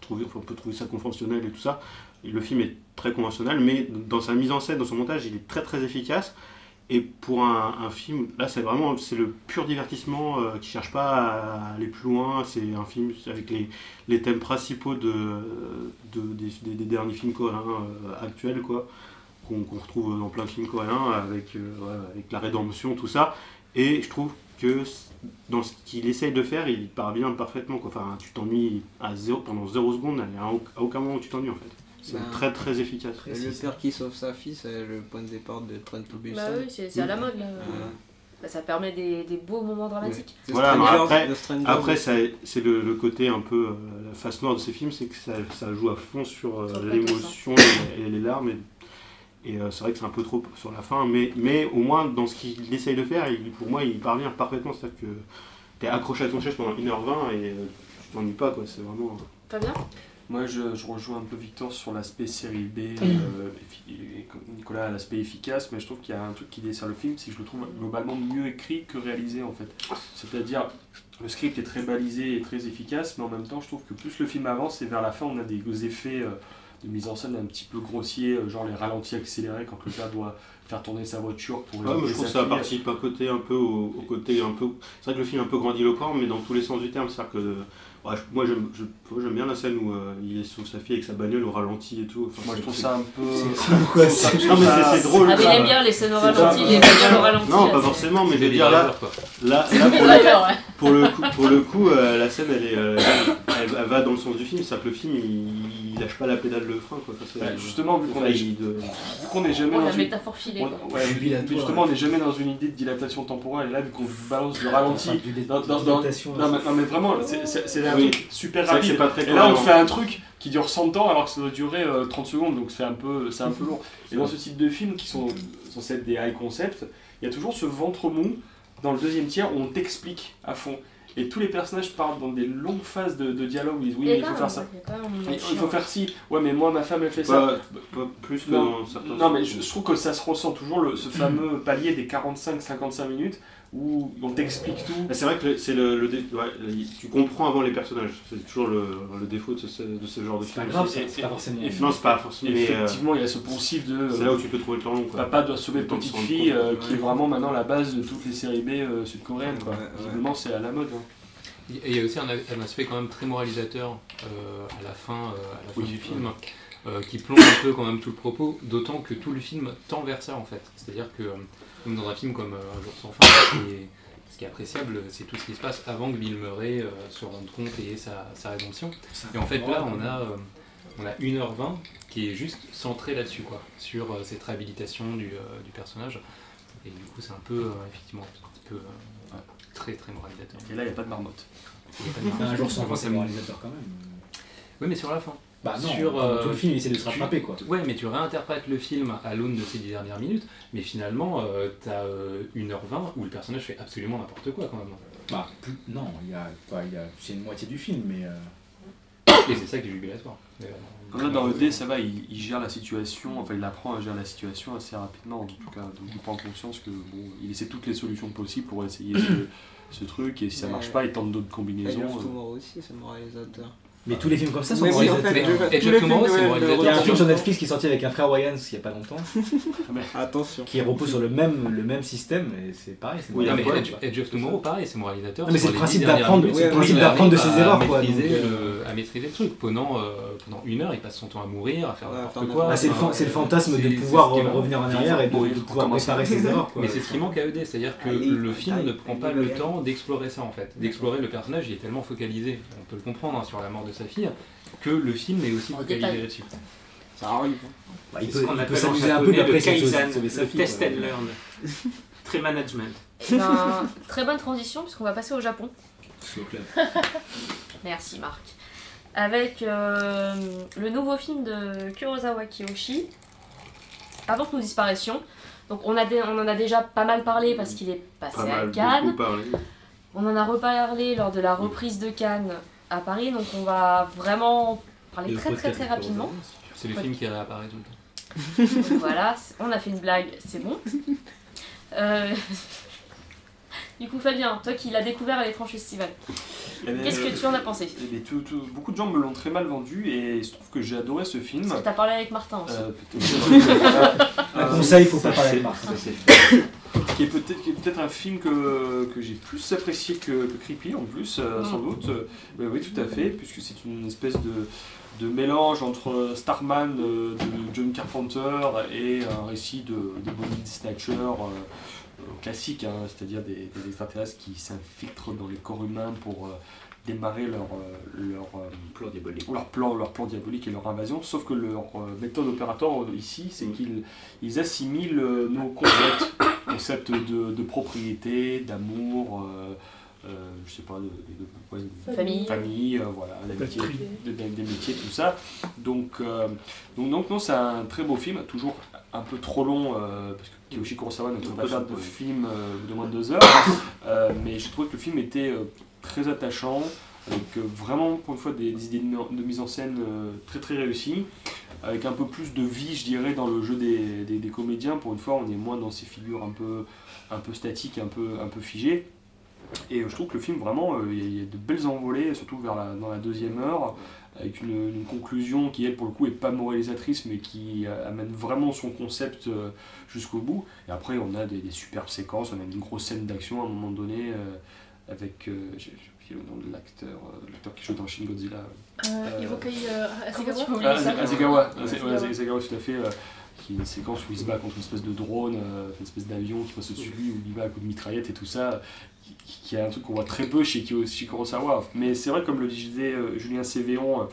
trouver- enfin, on peut trouver ça conventionnel et tout ça. Le film est très conventionnel, mais dans sa mise en scène, dans son montage, il est très très efficace. Et pour un, film, là c'est vraiment c'est le pur divertissement euh, qui cherche pas à aller plus loin. C'est un film avec les, les thèmes principaux de, de- des, derniers films coréens euh, actuels quoi, qu'on retrouve dans plein de films coréens avec, euh, avec la rédemption, tout ça. Et je trouve que dans ce qu'il essaye de faire, il parvient parfaitement. Quoi. Enfin, tu t'ennuies zéro, pendant zéro seconde, à aucun moment où tu t'ennuies en fait. C'est Ben, très très efficace. Et le père qui sauve sa fille, c'est le point de départ de Train to Busan. Bah oui, c'est à la mode là. Voilà. Bah, ça permet des, des beaux moments dramatiques. Voilà, après- Après, c'est le, le côté un peu euh, la face noire de ces films, c'est que ça, ça joue à fond sur euh, l'émotion et, et les larmes. Et, et, euh, c'est vrai que c'est un peu trop sur la fin, mais, mais au moins dans ce qu'il essaye de faire, il- pour moi, il parvient parfaitement. C'est-à-dire que tu es accroché à ton chaise pendant 1h20 et euh, tu t'ennuies pas. quoi. C'est vraiment. Fabien? Moi, je, je rejoins un peu Victor sur l'aspect série B, euh, et Nicolas, l'aspect efficace, mais je trouve qu'il y a un truc qui dessert le film, c'est que je le trouve globalement mieux écrit que réalisé en fait. C'est-à-dire, le script est très balisé et très efficace, mais en même temps, je trouve que plus le film avance et vers la fin, on a des effets euh, de mise en scène un petit peu grossiers, euh, genre les ralentis accélérés quand le gars doit faire tourner sa voiture pour Ouais, moi, je trouve que ça participe un côté un peu au, au côté un peu. C'est vrai que le film est un peu grandiloquent, mais dans tous les sens du terme. C'est-à-dire que ouais, je- moi j'aime je- moi, j'aime bien la scène où euh, il est sur sa fille avec sa bagnole au ralenti et tout. Enfin, Moi, je trouve ça un peu. C'est Non, mais c'est- c'est drôle. Ah, mais il aime bien les scènes au ralenti, les bagnoles au ralenti. Non, là, pas forcément, mais je veux dire là, là, pour, le, drivers, ouais. pour le coup, pour le coup euh, la scène elle, est, euh, elle, elle va dans le sens du film, c'est-à-dire que le film il, il lâche pas la pédale de frein. Quoi. C'est- Ouais, justement, vu c'est qu'on est- de- qu'on n'est jamais Oh, dans la une métaphore filée. On- quoi. ouais, Jubilatoire, mais justement, on n'est jamais dans une idée de dilatation temporelle. Et là, vu qu'on balance le ralenti, du dé- dans- dans- dans- dilatation, non, mais, non, mais vraiment, c'est- c'est c'est un Oui. truc super C'est rapide. c'est pas très Et là, on fait un truc qui dure 100 ans alors que ça doit durer euh, 30 secondes, donc c'est un peu, c'est un peu long. Et dans ce type de films qui sont censés être des high concept, il y a toujours ce ventre mou dans le deuxième tiers où on t'explique à fond. Et tous les personnages parlent dans des longues phases de, de dialogue où ils disent oui, mais il faut faire ça. il faut faire ci. Ouais, mais moi, ma femme, elle fait ça. Pas, pas plus que Non, dans certains non, mais je, je trouve que ça se ressent toujours le, ce fameux palier des 45-55 minutes où on t'explique tout. C'est vrai que c'est le, le dé- ouais, le- tu comprends avant les personnages. C'est toujours le, le défaut de ce, de ce genre de C'est pas film. grave, Et- ça, c'est pas forcément. et- Non, c'est pas forcément. mais, euh, Effectivement, il y a ce poncif de c'est là où tu peux trouver le temps long. Quoi. papa doit sauver petite fille, euh, qui est vraiment maintenant la base de toutes les séries B euh, sud-coréennes. quoi. Ouais, ouais. Visiblement, c'est à la mode. hein. Et il y a aussi un, un aspect quand même très moralisateur euh, à la fin, euh, à la fin Oui. du film, euh, qui plonge un peu quand même tout le propos, d'autant que tout le film tend vers ça en fait. C'est-à-dire que, euh, comme dans un film comme euh, Un jour sans fin, ce qui est, ce qui est appréciable, c'est tout ce qui se passe avant que Bill Murray euh, se rende compte et ait sa, sa rédemption. Et en fait là, on a, euh, on a 1h20 qui est juste centré là-dessus, quoi, sur euh, cette réhabilitation du, euh, du personnage. Et du coup, c'est un peu, euh, effectivement, un petit peu euh, très très moralisateur. Et là, il n'y a pas de marmotte. Il y a pas de marge. Un jour sans fin, c'est moralisateur quand même. Oui, mais sur la fin. Bah non, Sur, euh, tout le film, il essaie de se rattraper quoi. Ouais, mais tu réinterprètes le film à l'aune de ces dix dernières minutes, mais finalement, euh, t'as euh, 1h20 où le personnage fait absolument n'importe quoi quand même. Bah, plus- non, il y a, y a, c'est une moitié du film, mais. euh, Et c'est ça qui est jubilatoire. Euh, Là, dans le D, ça va, il, il gère la situation, enfin, il apprend à gérer la situation assez rapidement, en tout cas. Donc, il prend conscience que, bon, il essaie toutes les solutions possibles pour essayer ce, ce truc, et si ça marche pas, il tente d'autres combinaisons. euh. Aussi, c'est moralisateur. Mais tous les films comme ça sont Mais oui, en fait, c'est de- Il y a un film sur Netflix qui est sorti avec un frère Wayans il y a pas longtemps, Attention. qui repose sur le même, le même système, et c'est pareil. c'est Oui, Non, mais. Edge, of Tomorrow, pareil, c'est moralisateur. Non, mais c'est le principe d'apprendre- minutes, c'est le où principe il d'apprendre de ses erreurs, quoi, maîtriser donc, le- à maîtriser le truc. Pendant, euh, pendant une heure, il passe son temps à mourir, à faire n'importe quoi. Bah, c'est le, fantasme de pouvoir revenir en arrière et de, pouvoir réparer ses erreurs. Mais c'est ce qui manque à ED, c'est-à-dire que Allez, le film ne prend pas le temps d'explorer ça en fait. D'explorer le personnage, il est tellement focalisé, on peut le comprendre hein, sur la mort de sa fille, que le film est aussi focalisé là-dessus. Ça arrive. Bah, il peut, ce qu'on il peut s'amuser un peu, après, le kaizen, le test and learn. Très management. Ben, très bonne transition puisqu'on va passer au Japon. Merci Marc. Avec euh, le nouveau film de Kurosawa Kiyoshi, Avant que nous disparaissions. Donc on, a dé- on en a déjà pas mal parlé parce qu'il est passé Pas à mal, Cannes. On en a reparlé lors de la reprise de Cannes à Paris, donc on va vraiment parler très très très de rapidement. C'est le film qui réapparaît tout le temps. Donc voilà, on a fait une blague, c'est bon. Euh, Du coup Fabien, toi qui l'as découvert à l'étrange festival. Eh ben, Qu'est-ce que tu en as pensé eh ben, tout- tout- beaucoup de gens me l'ont très mal vendu et il se trouve que j'ai adoré ce film. Parce que t'as parlé avec Martin aussi. Euh, Un conseil, il faut pas parler avec Marc. Qui est peut-être un film que, que j'ai plus apprécié que, que Creepy en plus, euh, Mm. sans doute. Euh, bah oui, tout à fait, puisque c'est une espèce de, de mélange entre Starman euh, de John Carpenter et un récit de, de Body Snatcher classique, hein, c'est-à-dire des, des extraterrestres qui s'infiltrent dans les corps humains pour démarrer leur, euh, leur, euh, Plan diabolique. leur plan, leur plan diabolique et leur invasion, sauf que leur euh, méthode opératoire ici, c'est qu'ils ils assimilent nos concepts, concepts de, de propriété, d'amour, euh, euh, je sais pas, de, de- ouais, de- Famille. famille, euh, voilà, d'amitié, Patrie. de- de- d'amitié, tout ça. Donc, euh, donc, donc non, c'est un très beau film, toujours un peu trop long, euh, parce que Kiyoshi Kurosawa ne peut pas faire de film euh, de moins de deux heures, Euh, mais je trouvais que le film était euh, très attachant, avec euh, vraiment, pour une fois, des, idées de, mise en scène euh, très très réussies, avec un peu plus de vie, je dirais, dans le jeu des, des- comédiens. Pour une fois, on est moins dans ces figures un peu, un peu statiques, un peu, un peu figées. Et euh, je trouve que le film, vraiment, il y a- de belles envolées, surtout vers la, dans la deuxième heure, avec une, conclusion qui, elle, pour le coup, est pas moralisatrice, mais qui amène vraiment son concept jusqu'au bout. Et après, on a des, des superbes séquences, on a une grosse scène d'action à un moment donné, avec, euh, j'ai oublié le nom de l'acteur, euh, l'acteur qui joue dans Shin Godzilla. Euh, Hirokai euh, Ah, Asegawa, Asegawa. tout à fait. euh, qui est une séquence où il se bat contre une espèce de drone, euh, une espèce d'avion qui passe au-dessus de lui, où il va à coup de mitraillette et tout ça, qui, qui est un truc qu'on voit très peu chez, Kurosawa. Mais c'est vrai, comme le disait euh, Julien Cévéon, euh,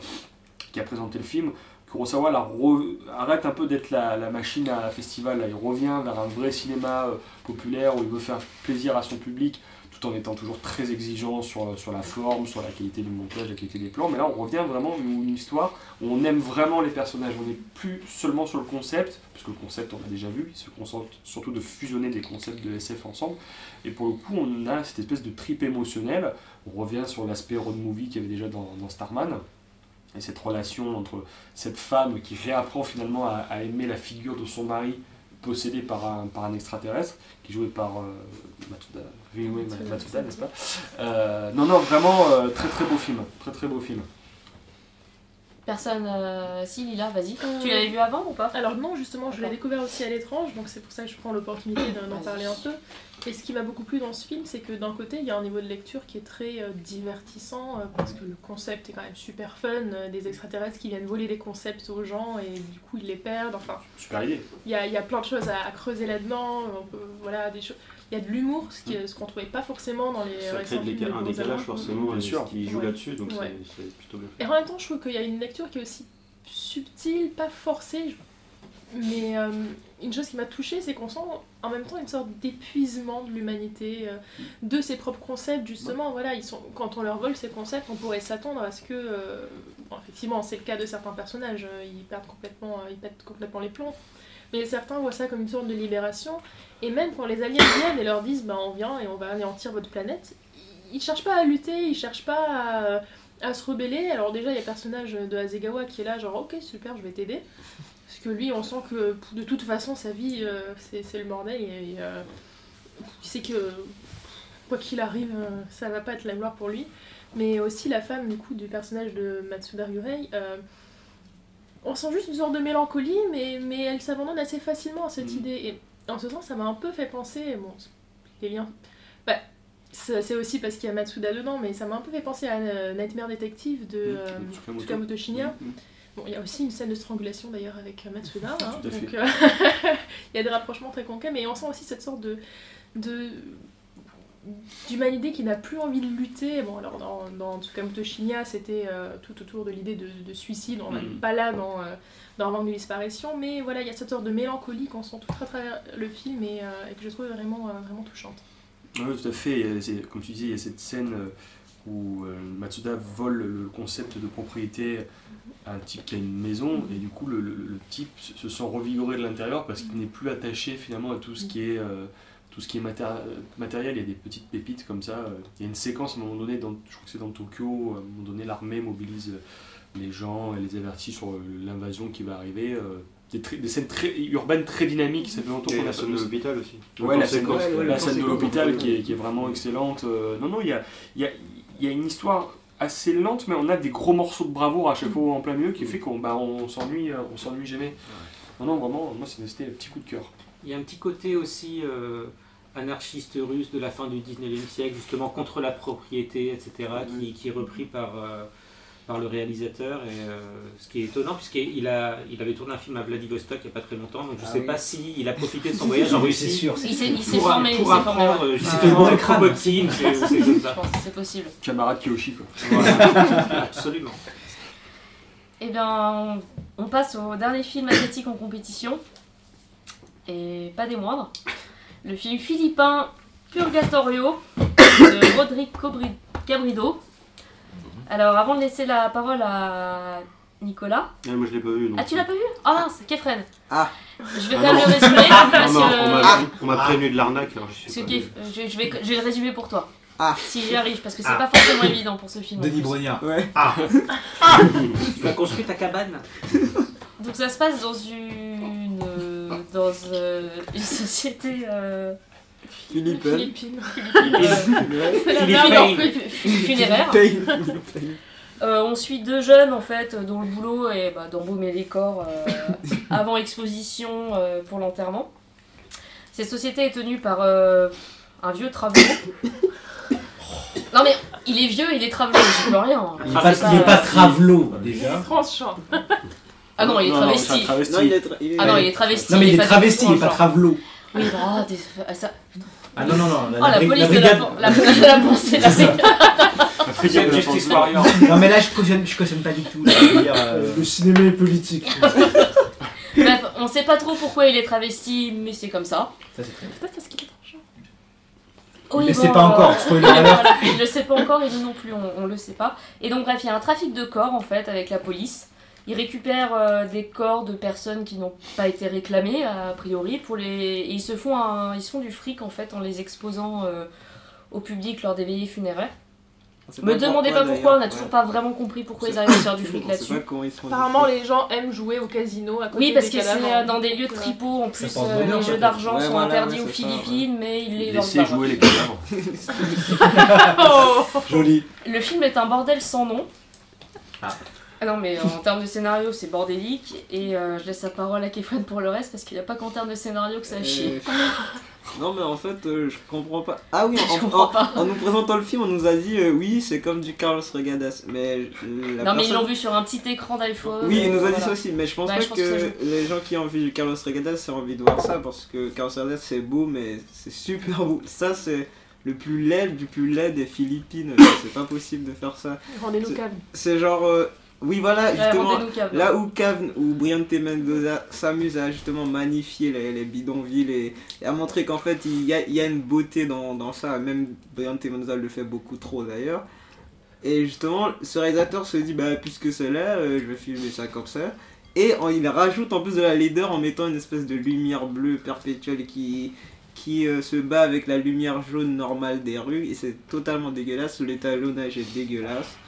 qui a présenté le film, Kurosawa la re- arrête un peu d'être la, la machine à festival, là. il revient vers un vrai cinéma euh, populaire où il veut faire plaisir à son public tout en étant toujours très exigeant sur, sur la forme, sur la qualité du montage, la qualité des plans. Mais là, on revient vraiment à une, histoire où on aime vraiment les personnages. On n'est plus seulement sur le concept, parce que le concept, on l'a déjà vu, il se concentre surtout de fusionner des concepts de SF ensemble. Et pour le coup, on a cette espèce de trip émotionnel. On revient sur l'aspect road movie qu'il y avait déjà dans, Starman. Et cette relation entre cette femme qui réapprend finalement à aimer la figure de son mari possédé par un, par un extraterrestre, qui est joué par euh, Matsuda, Matsuda, n'est-ce pas? Euh, Non, non, vraiment euh, très très beau film, très très beau film. Personne. Euh... Si, Lila, vas-y. Euh, Tu l'avais vu avant ou pas? Alors non, justement, je l'ai découvert aussi à l'étrange, donc c'est pour ça que je prends l'opportunité d'en- parler un peu. Et ce qui m'a beaucoup plu dans ce film, c'est que d'un côté, il y a un niveau de lecture qui est très euh, divertissant, euh, parce que le concept est quand même super fun, euh, des extraterrestres qui viennent voler des concepts aux gens et du coup ils les perdent, enfin, Super idée. il y a, il y a plein de choses à, à creuser là-dedans, voilà, des choses... Il y a de l'humour, ce qui- ce qu'on trouvait pas forcément dans les Ça crée de films un décalage forcément, Bien et sûr. qui joue Ouais. là-dessus, donc Ouais. c'est- plutôt bien Et en même temps, je trouve qu'il y a une lecture qui est aussi subtile, pas forcée. Mais euh, une chose qui m'a touchée, c'est qu'on sent en même temps une sorte d'épuisement de l'humanité, euh, de ses propres concepts, justement. Voilà, ils sont, quand on leur vole ces concepts, on pourrait s'attendre à ce que. euh, bon, effectivement, c'est le cas de certains personnages, euh, ils perdent complètement, euh, ils pètent complètement les plombs. Mais certains voient ça comme une sorte de libération. Et même quand les aliens viennent et leur disent bah, on vient et on va anéantir votre planète, ils cherchent pas à lutter, ils cherchent pas à se rebeller. Alors déjà, il y a le personnage de Hasegawa qui est là, genre ok, super, je vais t'aider. Parce que lui, on sent que de toute façon, sa vie, euh, c'est le bordel. Et, euh, il sait que quoi qu'il arrive, euh, ça va pas être la gloire pour lui. Mais aussi la femme, du coup, du personnage de Matsuda Ryurei. euh, on sent juste une sorte de mélancolie, mais, mais elle s'abandonne assez facilement à cette Mhm. idée. Et en ce sens, ça m'a un peu fait penser, bon, les liens... Bah, c'est aussi parce qu'il y a Matsuda dedans, mais ça m'a un peu fait penser à euh, Nightmare Detective de euh, Tsukamoto. Tsukamoto Shinya. Mhm. Bon, il y a aussi une scène de strangulation d'ailleurs avec euh, Matsuda, hein, donc euh, il y a des rapprochements très concrets, mais on sent aussi cette sorte de, de d'humanité qui n'a plus envie de lutter. Bon, alors dans, dans Tsukamoto Shinya, c'était euh, tout autour de l'idée de, de suicide, on n'est Mhm. pas là dans, euh, dans Manque de disparition, mais voilà, il y a cette sorte de mélancolie qu'on sent tout à travers le film et, euh, et que je trouve vraiment, euh, vraiment touchante. Oui, tout à fait. A- Comme tu disais, il y a cette scène euh, où euh, Matsuda vole le concept de propriété à un type qui a une maison, et du coup, le, le- le type se se sent revigoré de l'intérieur parce qu'il n'est plus attaché finalement à tout ce qui est, tout ce qui est maté- matériel. Il y a des petites pépites comme ça. euh. Il y a une séquence à un moment donné, dans, je crois que c'est dans Tokyo, à un moment donné, l'armée mobilise euh, les gens et les avertit sur euh, l'invasion qui va arriver. Des, très- des scènes très urbaines très dynamiques, ça fait longtemps qu'on la a scène de l'hôpital aussi. Ouais, la scène, ouais, ouais, la scène de l'hôpital qui est, qui est vraiment excellente. Euh, non, non, il y a, il y, a, il y a une histoire assez lente, mais on a des gros morceaux de bravoure à chaque fois en plein milieu qui fait qu'on bah, on s'ennuie, on s'ennuie jamais. Non, non, vraiment, moi c'était un petit coup de cœur. Il y a un petit côté aussi euh, anarchiste russe de la fin du 19e siècle, justement contre la propriété, etc., qui, qui est repris par, euh, par le réalisateur. Et, euh, ce qui est étonnant, puisqu'il a, il avait tourné un film à Vladivostok il n'y a pas très longtemps, donc je ne Ah sais oui. pas s'il a profité de son voyage en C'est Russie sûr. Il s'est il s'est pour, formé, il pour s'est formé. apprendre fait justement bon le crâne. promoting, c'est c'est comme Je ça. pense que c'est possible. Camarade Kiyoshi, quoi. Voilà. Absolument. Eh bien, on, on passe au dernier film asiatique en compétition. Et pas des moindres. Le film philippin Purgatorio de Rodrigo Bri- Cabrido. Alors, avant de laisser la parole à Nicolas. Ah, moi je l'ai pas vu. Ah, tu l'as pas vu? Ah mince, Kefren. Ah. Je vais quand même le résumer parce Non, non, on que. m'a on m'a prévenu de l'arnaque. je euh, je, je vais, je vais le résumer pour toi. Ah. Si j'y arrive, parce que c'est Ah. pas forcément évident pour ce film. en Denis. Brognard. Ouais. Tu as construit ta cabane Donc ça se passe dans une dans euh, une société euh, fu- fu- funéraire. Euh, on suit deux jeunes en fait dont le boulot est bah, d'embaumer les corps euh, avant exposition euh, pour l'enterrement. Cette société est tenue par euh, un vieux travelot. Non mais il est vieux, il est travelot, je peux rien. Il Ah, n'est pas, il est pas- pas Travelo Il déjà. est tranchant. Ah non, il est non, travesti. c'est un travesti. Non, il est. tra- il est- Ah non, il est travesti. Non mais il est travesti, il est pas. Travelo. Oui, bah, des- ah, ça... Ah non non non. Oh la bri- police de brigade- la, la, la, la pensée, la brigade. Brigade Justice Warrior. Non mais là je cautionne, je cautionne pas du tout. dire, euh, Le cinéma est politique. Bref, on sait pas trop pourquoi il est travesti, mais c'est comme ça. ça, c'est très bien. Peut-être parce qu'il est tranchant. Oui, Il le bon, sait pas euh, encore, spoiler voilà, alert. il le sait pas encore et nous non plus, on, on le sait pas. Et donc bref, il y a un trafic de corps en fait avec la police. Ils récupèrent euh, des corps de personnes qui n'ont pas été réclamées a priori pour les et ils se font un... ils se font du fric en fait en les exposant euh, au public lors des veillées funéraires. Me demandez pas pourquoi, on a d'ailleurs. toujours Ouais. pas vraiment compris pourquoi ils arrivent à faire du fric là-dessus. Apparemment, les gens aiment jouer au casino à côté Oui, parce des que c'est euh, dans des lieux de tripot, en plus euh, les jeux d'argent Ouais, sont voilà, interdits ouais, aux ça, Philippines, mais ils les Laissez jouer les cadavres. Oh Joli. Le film est un bordel sans nom. Ah. Ah non, mais en termes de scénario, c'est bordélique. Et euh, je laisse la parole à Kefren pour le reste parce qu'il n'y a pas qu'en termes de scénario que ça. Euh, Non, mais en fait, euh, je comprends pas. Ah oui, en, Je comprends en- pas. en nous présentant le film, on nous a dit euh, oui, c'est comme du Carlos Regadas. Mais euh, la non, mais ils l'ont vu sur un petit écran d'iPhone. Oui, il nous a euh, dit ça aussi, mais je pense Ouais, pas je pense que, les gens qui ont vu du Carlos Regadas aient envie de voir ça parce que Carlos Regadas c'est beau, mais c'est super beau. Ça, c'est le plus laid du plus laid des Philippines. c'est pas possible de faire ça. Rendez-nous calme. C'est genre. euh, oui, voilà, justement. Là où Cavn ou Briante Mendoza s'amuse à justement magnifier les, les bidonvilles et, et à montrer qu'en fait il y a, il y a une beauté dans, dans ça, même Briante Mendoza le fait beaucoup trop d'ailleurs. Et justement, ce réalisateur se dit bah puisque c'est là, euh, je vais filmer ça comme ça. Et en- il rajoute en plus de la laideur en mettant une espèce de lumière bleue perpétuelle qui, qui euh, se bat avec la lumière jaune normale des rues et c'est totalement dégueulasse. L'étalonnage est dégueulasse.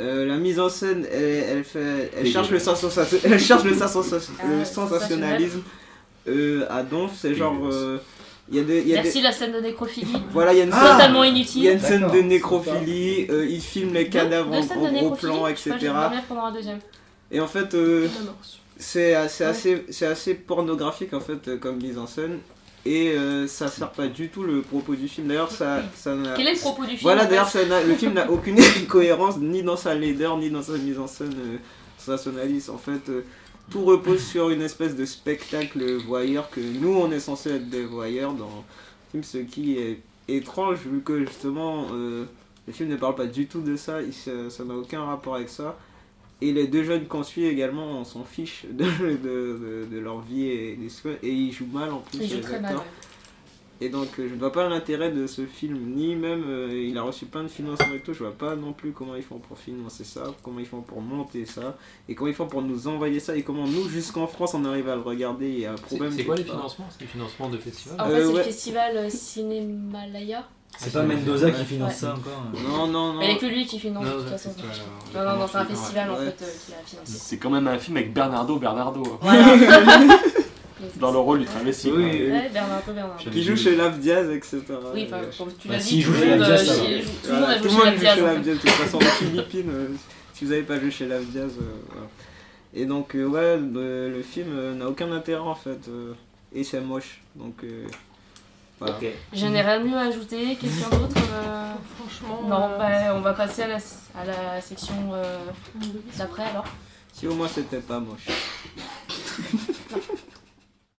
Euh, la mise en scène, elle, elle fait, elle cherche le, sensation- elle cherche le, sensation- Ah, le sensationnalisme euh, à donf. C'est genre, euh, il y a des, il y a des- Merci la scène de nécrophilie. voilà, il y a une Ah Totalement il y a inutile. une scène de nécrophilie, euh, il filme les cadavres en, scènes en de gros plan, pas, etc. deuxième. Et en fait, euh, c'est assez, Ouais. assez, c'est assez pornographique en fait euh, comme mise en scène. Et euh, ça sert pas du tout le propos du film. D'ailleurs, ça, ça n'a- Quel est le propos du film Voilà, d'ailleurs, le film n'a aucune cohérence ni dans sa laideur, ni dans sa mise en scène euh, sensationnaliste. En fait, euh, tout repose sur une espèce de spectacle voyeur que nous, on est censé être des voyeurs dans le film, ce qui est étrange vu que justement, euh, le film ne parle pas du tout de ça, il ça n'a aucun rapport avec ça. Et les deux jeunes qu'on suit également, on s'en fiche de, de, de- de leur vie et, des sco- et ils jouent mal en plus. Il joue les très mal. ouais. Et donc je ne vois pas l'intérêt de ce film, ni même euh, il a reçu plein de financements et tout, je vois pas non plus comment ils font pour financer ça, comment ils font pour monter ça, et comment ils font pour nous envoyer ça, et comment nous jusqu'en France on arrive à le regarder, un C'est problème. c'est quoi les financements? C'est des financements de festival? En Euh, fait, c'est ouais. le festival euh, Cinémalaya. C'est pas Mendoza qui finance Ouais. ça encore. hein. Non, non, non. Mais il n'y a que lui qui finance de toute façon. Non, non, non, c'est un festival en Ouais. fait euh, qui l'a financé. C'est quand même un film avec Bernardo Bernardo. hein. Dans le rôle du travesti. Oui. Ouais, Bernardo Bernardo. Qui joue chez Lav Diaz, etc. Oui, enfin, Euh, comme tu Bah, l'as dit, joue tout chez le monde Lav Diaz, euh, ça chez- va. tout le monde voilà, a joué chez Lav joue Diaz. chez en Lav fait. Diaz. De toute façon, les Philippines, euh, si vous n'avez pas joué chez Lav Diaz, euh, voilà. Et donc, euh, ouais, le, film euh, n'a aucun intérêt en fait. euh, et c'est moche. Donc, euh, voilà. Je n'ai rien de mieux à ajouter. Quelqu'un d'autre euh, Franchement. Non, euh, bah, on va passer à la, à la section euh, d'après alors. Si au moins c'était pas moche.